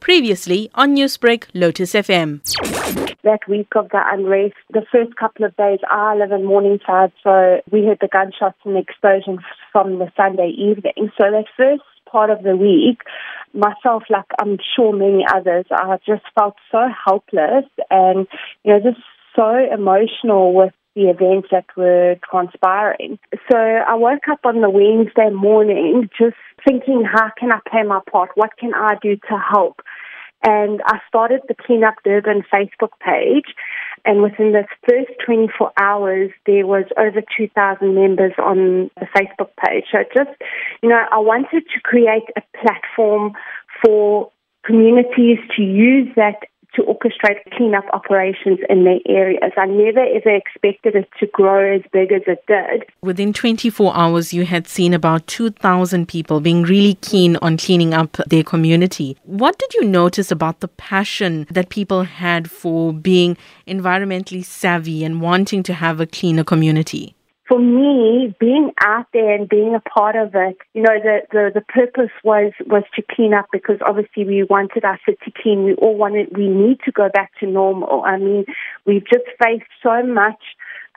Previously on Newsbreak, Lotus FM. that week of the unrest, the first couple of days, I live in Morningside, so we heard the gunshots and the explosions from the Sunday evening. So that first part of the week, myself, like I'm sure many others, I just felt so helpless and, you know, just so emotional with the events that were transpiring. So I woke up on the Wednesday morning just thinking, how can I play my part? What can I do to help? And I started the Clean Up Durban Facebook page. And within the first 24 hours, there was over 2,000 members on the Facebook page. So just, you know, I wanted to create a platform for communities to use that to orchestrate cleanup operations in their areas. I never ever expected it to grow as big as it did. Within 24 hours, you had seen about 2,000 people being really keen on cleaning up their community. What did you notice about the passion that people had for being environmentally savvy and wanting to have a cleaner community? For me, being out there and being a part of it, you know, the, the, the purpose was, was to clean up because obviously we wanted our city clean. We all wanted, we need to go back to normal. I mean, we've just faced so much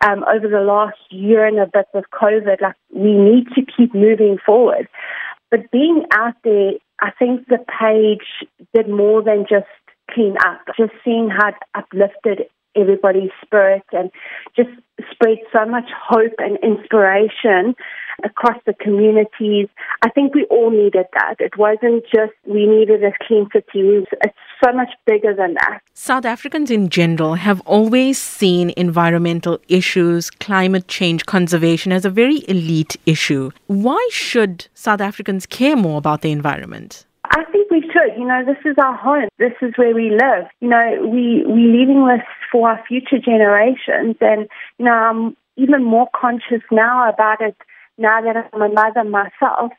um, over the last year and a bit with COVID. Like, we need to keep moving forward. But being out there, I think the page did more than just clean up. Just seeing how it uplifted everybody's spirit and just spread so much hope and inspiration across the communities. I think we all needed that. It wasn't just we needed a clean city. It's so much bigger than that. South Africans in general have always seen environmental issues, climate change, conservation as a very elite issue. Why should South Africans care more about the environment? I think we should. You know, this is our home. This is where we live. You know, we we leaving this for our future generations, and you know, I'm even more conscious now about it now that I'm a mother myself.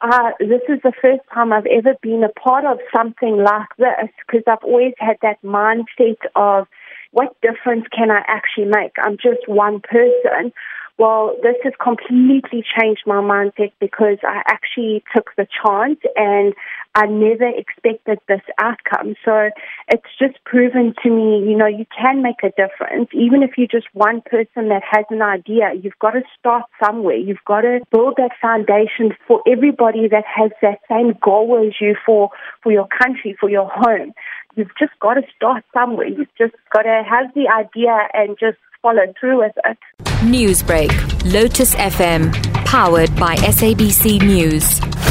Uh, this is the first time I've ever been a part of something like this because I've always had that mindset of what difference can I actually make? I'm just one person. Well, this has completely changed my mindset because I actually took the chance and I never expected this outcome. So it's just proven to me, you know, you can make a difference. Even if you're just one person that has an idea, you've got to start somewhere. You've got to build that foundation for everybody that has that same goal as you for, for your country, for your home. You've just got to start somewhere. You've just got to have the idea and just follow through with it. Newsbreak, Lotus FM, powered by SABC News.